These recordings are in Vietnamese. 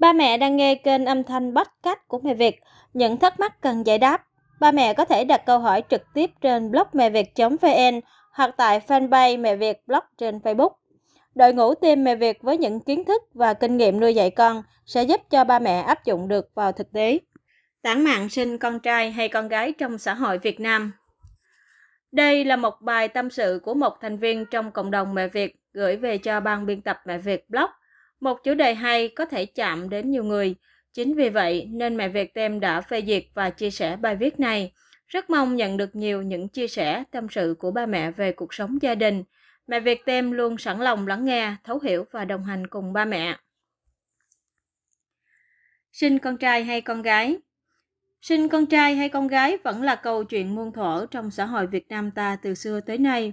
Ba mẹ đang nghe kênh âm thanh podcast của Mẹ Việt. Những thắc mắc cần giải đáp, ba mẹ có thể đặt câu hỏi trực tiếp trên blog mẹ việt.vn hoặc tại fanpage Mẹ Việt blog trên Facebook. Đội ngũ team Mẹ Việt với những kiến thức và kinh nghiệm nuôi dạy con sẽ giúp cho ba mẹ áp dụng được vào thực tế. Tản mạng sinh con trai hay con gái trong xã hội Việt Nam Đây là một bài tâm sự của một thành viên trong cộng đồng Mẹ Việt gửi về cho ban biên tập Mẹ Việt blog một chủ đề hay có thể chạm đến nhiều người. Chính vì vậy nên mẹ Việt Tem đã phê duyệt và chia sẻ bài viết này. Rất mong nhận được nhiều những chia sẻ, tâm sự của ba mẹ về cuộc sống gia đình. Mẹ Việt Tem luôn sẵn lòng lắng nghe, thấu hiểu và đồng hành cùng ba mẹ. Sinh con trai hay con gái Sinh con trai hay con gái vẫn là câu chuyện muôn thuở trong xã hội Việt Nam ta từ xưa tới nay.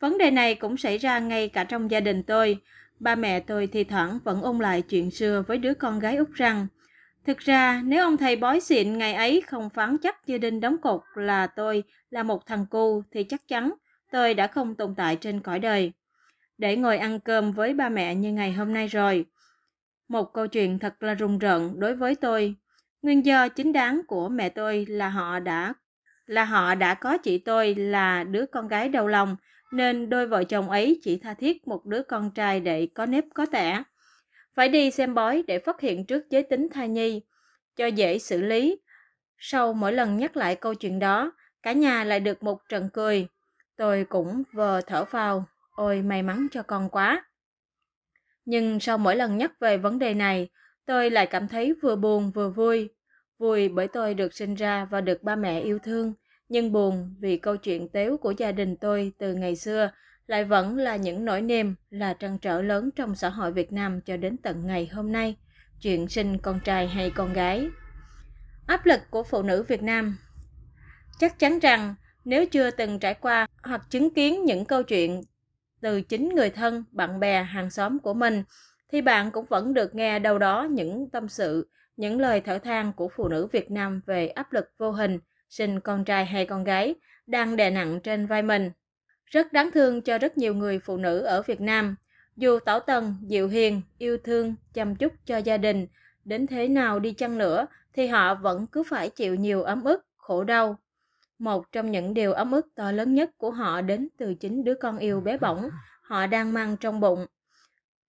Vấn đề này cũng xảy ra ngay cả trong gia đình tôi. Ba mẹ tôi thì thoảng vẫn ôn lại chuyện xưa với đứa con gái út rằng Thực ra, nếu ông thầy bói xịn ngày ấy không phán chắc như đinh đóng cột là tôi là một thằng cu thì chắc chắn tôi đã không tồn tại trên cõi đời. Để ngồi ăn cơm với ba mẹ như ngày hôm nay rồi. Một câu chuyện thật là rùng rợn đối với tôi. Nguyên do chính đáng của mẹ tôi là họ đã là họ đã có chị tôi là đứa con gái đầu lòng nên đôi vợ chồng ấy chỉ tha thiết một đứa con trai để có nếp có tẻ. Phải đi xem bói để phát hiện trước giới tính thai nhi, cho dễ xử lý. Sau mỗi lần nhắc lại câu chuyện đó, cả nhà lại được một trận cười. Tôi cũng vờ thở phào, ôi may mắn cho con quá. Nhưng sau mỗi lần nhắc về vấn đề này, tôi lại cảm thấy vừa buồn vừa vui. Vui bởi tôi được sinh ra và được ba mẹ yêu thương, nhưng buồn vì câu chuyện tếu của gia đình tôi từ ngày xưa lại vẫn là những nỗi niềm, là trăn trở lớn trong xã hội Việt Nam cho đến tận ngày hôm nay, chuyện sinh con trai hay con gái. Áp lực của phụ nữ Việt Nam Chắc chắn rằng nếu chưa từng trải qua hoặc chứng kiến những câu chuyện từ chính người thân, bạn bè, hàng xóm của mình, thì bạn cũng vẫn được nghe đâu đó những tâm sự, những lời thở than của phụ nữ Việt Nam về áp lực vô hình sinh con trai hay con gái đang đè nặng trên vai mình. Rất đáng thương cho rất nhiều người phụ nữ ở Việt Nam. Dù tỏ tần, dịu hiền, yêu thương, chăm chút cho gia đình, đến thế nào đi chăng nữa thì họ vẫn cứ phải chịu nhiều ấm ức, khổ đau. Một trong những điều ấm ức to lớn nhất của họ đến từ chính đứa con yêu bé bỏng họ đang mang trong bụng.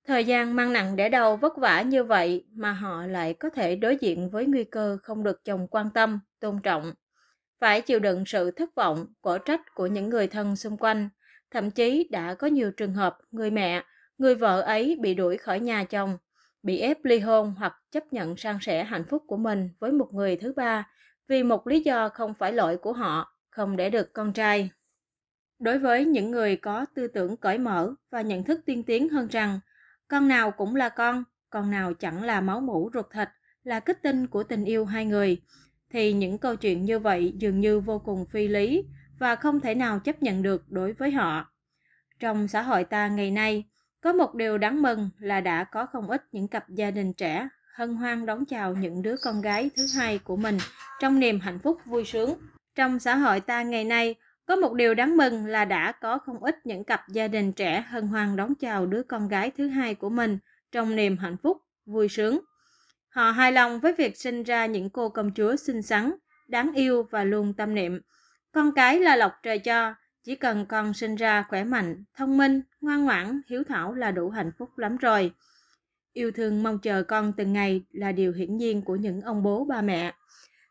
Thời gian mang nặng đẻ đầu vất vả như vậy mà họ lại có thể đối diện với nguy cơ không được chồng quan tâm, tôn trọng phải chịu đựng sự thất vọng, quở trách của những người thân xung quanh. Thậm chí đã có nhiều trường hợp người mẹ, người vợ ấy bị đuổi khỏi nhà chồng, bị ép ly hôn hoặc chấp nhận san sẻ hạnh phúc của mình với một người thứ ba vì một lý do không phải lỗi của họ, không để được con trai. Đối với những người có tư tưởng cởi mở và nhận thức tiên tiến hơn rằng con nào cũng là con, con nào chẳng là máu mủ ruột thịt, là kết tinh của tình yêu hai người, thì những câu chuyện như vậy dường như vô cùng phi lý và không thể nào chấp nhận được đối với họ. Trong xã hội ta ngày nay, có một điều đáng mừng là đã có không ít những cặp gia đình trẻ hân hoan đón chào những đứa con gái thứ hai của mình trong niềm hạnh phúc vui sướng. Trong xã hội ta ngày nay, có một điều đáng mừng là đã có không ít những cặp gia đình trẻ hân hoan đón chào đứa con gái thứ hai của mình trong niềm hạnh phúc, vui sướng. Họ hài lòng với việc sinh ra những cô công chúa xinh xắn, đáng yêu và luôn tâm niệm. Con cái là lộc trời cho, chỉ cần con sinh ra khỏe mạnh, thông minh, ngoan ngoãn, hiếu thảo là đủ hạnh phúc lắm rồi. Yêu thương mong chờ con từng ngày là điều hiển nhiên của những ông bố ba mẹ.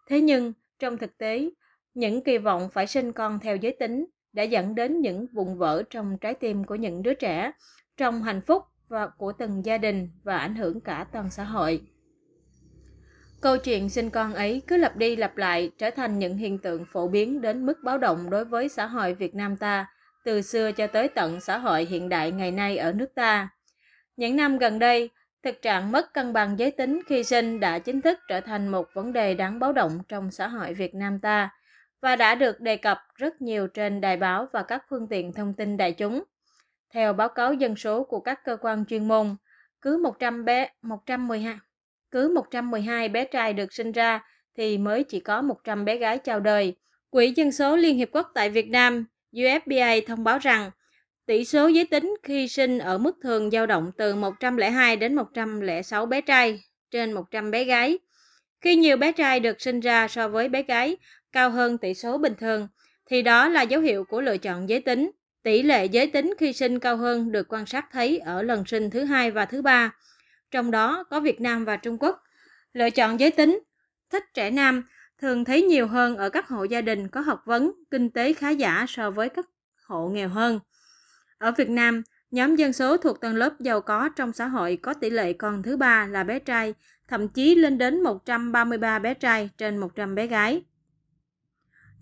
Thế nhưng, trong thực tế, những kỳ vọng phải sinh con theo giới tính đã dẫn đến những vùng vỡ trong trái tim của những đứa trẻ, trong hạnh phúc và của từng gia đình và ảnh hưởng cả toàn xã hội. Câu chuyện sinh con ấy cứ lặp đi lặp lại trở thành những hiện tượng phổ biến đến mức báo động đối với xã hội Việt Nam ta, từ xưa cho tới tận xã hội hiện đại ngày nay ở nước ta. Những năm gần đây, thực trạng mất cân bằng giới tính khi sinh đã chính thức trở thành một vấn đề đáng báo động trong xã hội Việt Nam ta và đã được đề cập rất nhiều trên đài báo và các phương tiện thông tin đại chúng. Theo báo cáo dân số của các cơ quan chuyên môn, cứ 100 bé 112 cứ 112 bé trai được sinh ra thì mới chỉ có 100 bé gái chào đời. Quỹ Dân số Liên Hiệp Quốc tại Việt Nam, UFPA thông báo rằng tỷ số giới tính khi sinh ở mức thường dao động từ 102 đến 106 bé trai trên 100 bé gái. Khi nhiều bé trai được sinh ra so với bé gái cao hơn tỷ số bình thường, thì đó là dấu hiệu của lựa chọn giới tính. Tỷ lệ giới tính khi sinh cao hơn được quan sát thấy ở lần sinh thứ hai và thứ ba, trong đó có Việt Nam và Trung Quốc. Lựa chọn giới tính, thích trẻ nam thường thấy nhiều hơn ở các hộ gia đình có học vấn, kinh tế khá giả so với các hộ nghèo hơn. Ở Việt Nam, nhóm dân số thuộc tầng lớp giàu có trong xã hội có tỷ lệ con thứ ba là bé trai, thậm chí lên đến 133 bé trai trên 100 bé gái.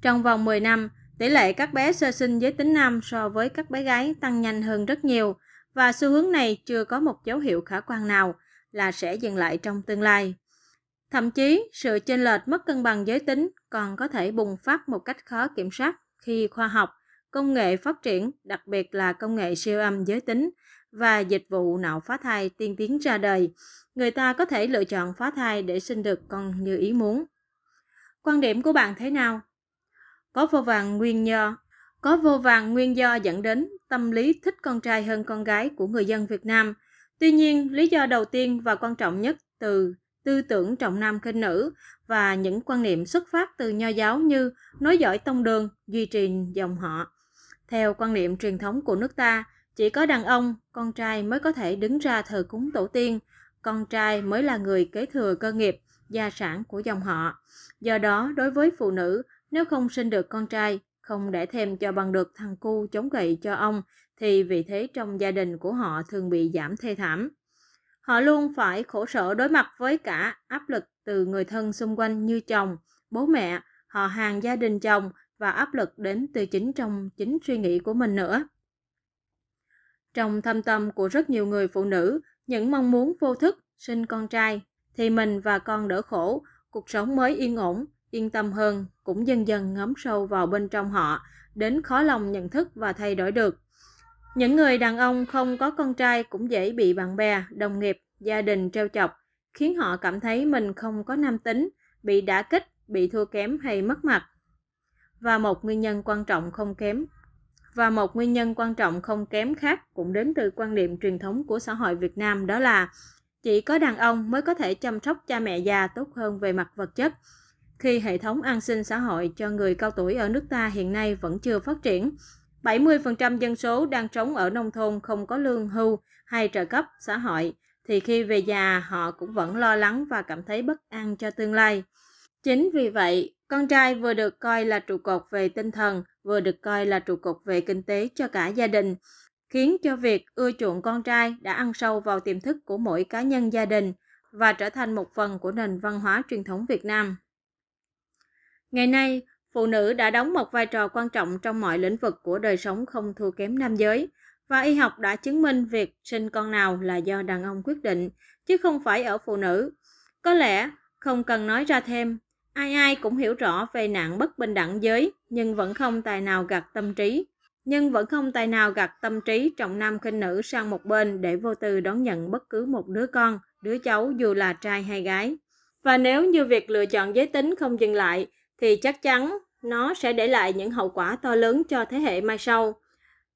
Trong vòng 10 năm, tỷ lệ các bé sơ sinh giới tính nam so với các bé gái tăng nhanh hơn rất nhiều và xu hướng này chưa có một dấu hiệu khả quan nào là sẽ dừng lại trong tương lai. Thậm chí, sự chênh lệch mất cân bằng giới tính còn có thể bùng phát một cách khó kiểm soát khi khoa học, công nghệ phát triển, đặc biệt là công nghệ siêu âm giới tính và dịch vụ nạo phá thai tiên tiến ra đời. Người ta có thể lựa chọn phá thai để sinh được con như ý muốn. Quan điểm của bạn thế nào? Có vô vàng nguyên do có vô vàng nguyên do dẫn đến tâm lý thích con trai hơn con gái của người dân Việt Nam. Tuy nhiên, lý do đầu tiên và quan trọng nhất từ tư tưởng trọng nam khinh nữ và những quan niệm xuất phát từ nho giáo như nối dõi tông đường, duy trì dòng họ. Theo quan niệm truyền thống của nước ta, chỉ có đàn ông, con trai mới có thể đứng ra thờ cúng tổ tiên, con trai mới là người kế thừa cơ nghiệp, gia sản của dòng họ. Do đó, đối với phụ nữ, nếu không sinh được con trai, không để thêm cho bằng được thằng cu chống gậy cho ông, thì vị thế trong gia đình của họ thường bị giảm thê thảm. Họ luôn phải khổ sở đối mặt với cả áp lực từ người thân xung quanh như chồng, bố mẹ, họ hàng gia đình chồng và áp lực đến từ chính trong chính suy nghĩ của mình nữa. Trong thâm tâm của rất nhiều người phụ nữ, những mong muốn vô thức sinh con trai thì mình và con đỡ khổ, cuộc sống mới yên ổn, yên tâm hơn cũng dần dần ngấm sâu vào bên trong họ, đến khó lòng nhận thức và thay đổi được. Những người đàn ông không có con trai cũng dễ bị bạn bè, đồng nghiệp, gia đình trêu chọc, khiến họ cảm thấy mình không có nam tính, bị đả kích, bị thua kém hay mất mặt. Và một nguyên nhân quan trọng không kém và một nguyên nhân quan trọng không kém khác cũng đến từ quan niệm truyền thống của xã hội Việt Nam đó là chỉ có đàn ông mới có thể chăm sóc cha mẹ già tốt hơn về mặt vật chất. Khi hệ thống an sinh xã hội cho người cao tuổi ở nước ta hiện nay vẫn chưa phát triển, 70% dân số đang sống ở nông thôn không có lương hưu hay trợ cấp xã hội, thì khi về già họ cũng vẫn lo lắng và cảm thấy bất an cho tương lai. Chính vì vậy, con trai vừa được coi là trụ cột về tinh thần, vừa được coi là trụ cột về kinh tế cho cả gia đình, khiến cho việc ưa chuộng con trai đã ăn sâu vào tiềm thức của mỗi cá nhân gia đình và trở thành một phần của nền văn hóa truyền thống Việt Nam. Ngày nay, phụ nữ đã đóng một vai trò quan trọng trong mọi lĩnh vực của đời sống không thua kém nam giới, và y học đã chứng minh việc sinh con nào là do đàn ông quyết định, chứ không phải ở phụ nữ. Có lẽ không cần nói ra thêm, ai ai cũng hiểu rõ về nạn bất bình đẳng giới, nhưng vẫn không tài nào gạt tâm trí. Nhưng vẫn không tài nào gạt tâm trí trọng nam khinh nữ sang một bên để vô tư đón nhận bất cứ một đứa con, đứa cháu dù là trai hay gái. Và nếu như việc lựa chọn giới tính không dừng lại, thì chắc chắn nó sẽ để lại những hậu quả to lớn cho thế hệ mai sau.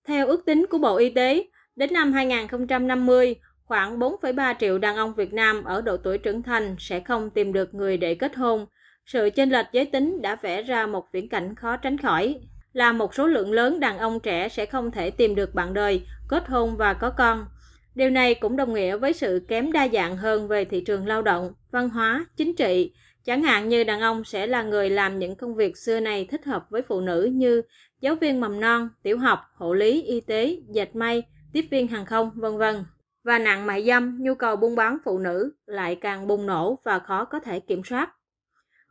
Theo ước tính của Bộ Y tế, đến năm 2050, khoảng 4,3 triệu đàn ông Việt Nam ở độ tuổi trưởng thành sẽ không tìm được người để kết hôn. Sự chênh lệch giới tính đã vẽ ra một viễn cảnh khó tránh khỏi, là một số lượng lớn đàn ông trẻ sẽ không thể tìm được bạn đời, kết hôn và có con. Điều này cũng đồng nghĩa với sự kém đa dạng hơn về thị trường lao động, văn hóa, chính trị. Chẳng hạn như đàn ông sẽ là người làm những công việc xưa này thích hợp với phụ nữ như giáo viên mầm non, tiểu học, hộ lý, y tế, dệt may, tiếp viên hàng không, vân vân. Và nạn mại dâm, nhu cầu buôn bán phụ nữ lại càng bùng nổ và khó có thể kiểm soát.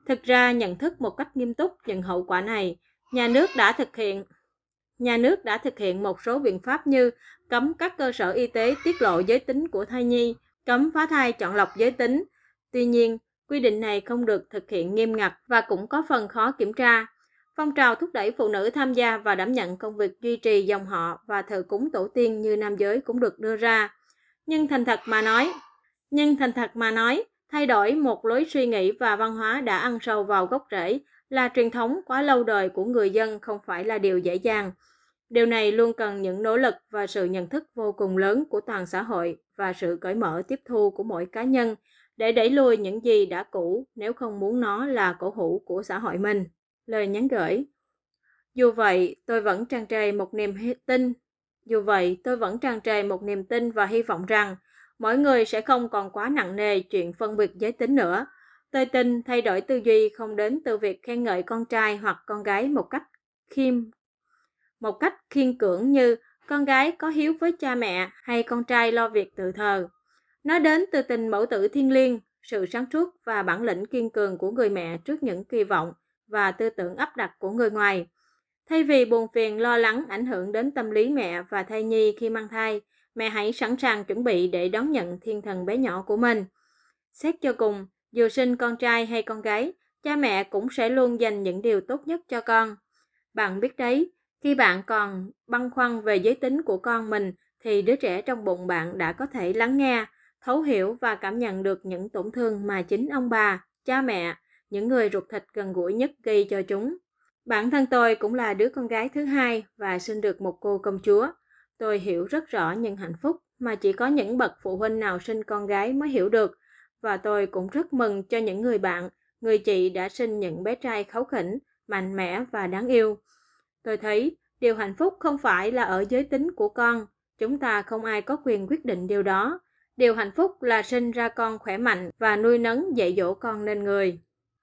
Thực ra nhận thức một cách nghiêm túc những hậu quả này, nhà nước đã thực hiện nhà nước đã thực hiện một số biện pháp như cấm các cơ sở y tế tiết lộ giới tính của thai nhi, cấm phá thai chọn lọc giới tính. Tuy nhiên, quy định này không được thực hiện nghiêm ngặt và cũng có phần khó kiểm tra. Phong trào thúc đẩy phụ nữ tham gia và đảm nhận công việc duy trì dòng họ và thờ cúng tổ tiên như nam giới cũng được đưa ra. Nhưng thành thật mà nói, nhưng thành thật mà nói, thay đổi một lối suy nghĩ và văn hóa đã ăn sâu vào gốc rễ là truyền thống quá lâu đời của người dân không phải là điều dễ dàng. Điều này luôn cần những nỗ lực và sự nhận thức vô cùng lớn của toàn xã hội và sự cởi mở tiếp thu của mỗi cá nhân để đẩy lùi những gì đã cũ nếu không muốn nó là cổ hủ của xã hội mình. Lời nhắn gửi Dù vậy, tôi vẫn tràn trề một niềm tin. Dù vậy, tôi vẫn tràn trề một niềm tin và hy vọng rằng mọi người sẽ không còn quá nặng nề chuyện phân biệt giới tính nữa. Tôi tin thay đổi tư duy không đến từ việc khen ngợi con trai hoặc con gái một cách khiêm một cách khiên cưỡng như con gái có hiếu với cha mẹ hay con trai lo việc tự thờ. Nó đến từ tình mẫu tử thiên liêng, sự sáng suốt và bản lĩnh kiên cường của người mẹ trước những kỳ vọng và tư tưởng áp đặt của người ngoài. Thay vì buồn phiền lo lắng ảnh hưởng đến tâm lý mẹ và thai nhi khi mang thai, mẹ hãy sẵn sàng chuẩn bị để đón nhận thiên thần bé nhỏ của mình. Xét cho cùng, dù sinh con trai hay con gái, cha mẹ cũng sẽ luôn dành những điều tốt nhất cho con. Bạn biết đấy, khi bạn còn băn khoăn về giới tính của con mình thì đứa trẻ trong bụng bạn đã có thể lắng nghe, thấu hiểu và cảm nhận được những tổn thương mà chính ông bà, cha mẹ, những người ruột thịt gần gũi nhất gây cho chúng. Bản thân tôi cũng là đứa con gái thứ hai và sinh được một cô công chúa. Tôi hiểu rất rõ những hạnh phúc mà chỉ có những bậc phụ huynh nào sinh con gái mới hiểu được và tôi cũng rất mừng cho những người bạn, người chị đã sinh những bé trai kháu khỉnh, mạnh mẽ và đáng yêu. Tôi thấy điều hạnh phúc không phải là ở giới tính của con, chúng ta không ai có quyền quyết định điều đó. Điều hạnh phúc là sinh ra con khỏe mạnh và nuôi nấng dạy dỗ con nên người.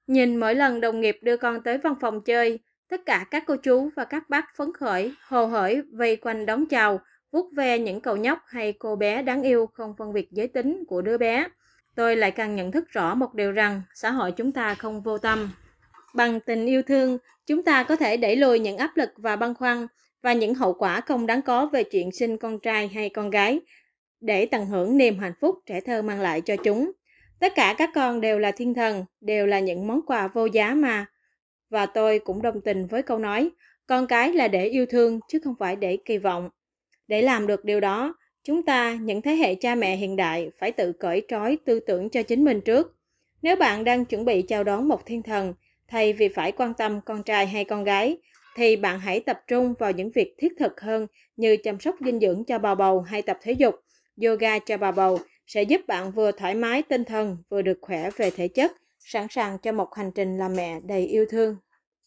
Nhìn mỗi lần đồng nghiệp đưa con tới văn phòng chơi, tất cả các cô chú và các bác phấn khởi, hồ hởi vây quanh đón chào, vuốt ve những cậu nhóc hay cô bé đáng yêu không phân biệt giới tính của đứa bé. Tôi lại càng nhận thức rõ một điều rằng xã hội chúng ta không vô tâm. Bằng tình yêu thương, chúng ta có thể đẩy lùi những áp lực và băn khoăn và những hậu quả không đáng có về chuyện sinh con trai hay con gái để tận hưởng niềm hạnh phúc trẻ thơ mang lại cho chúng. Tất cả các con đều là thiên thần, đều là những món quà vô giá mà. Và tôi cũng đồng tình với câu nói, con cái là để yêu thương chứ không phải để kỳ vọng. Để làm được điều đó, chúng ta, những thế hệ cha mẹ hiện đại, phải tự cởi trói tư tưởng cho chính mình trước. Nếu bạn đang chuẩn bị chào đón một thiên thần, Thay vì phải quan tâm con trai hay con gái, thì bạn hãy tập trung vào những việc thiết thực hơn như chăm sóc dinh dưỡng cho bà bầu hay tập thể dục. Yoga cho bà bầu sẽ giúp bạn vừa thoải mái tinh thần, vừa được khỏe về thể chất, sẵn sàng cho một hành trình làm mẹ đầy yêu thương.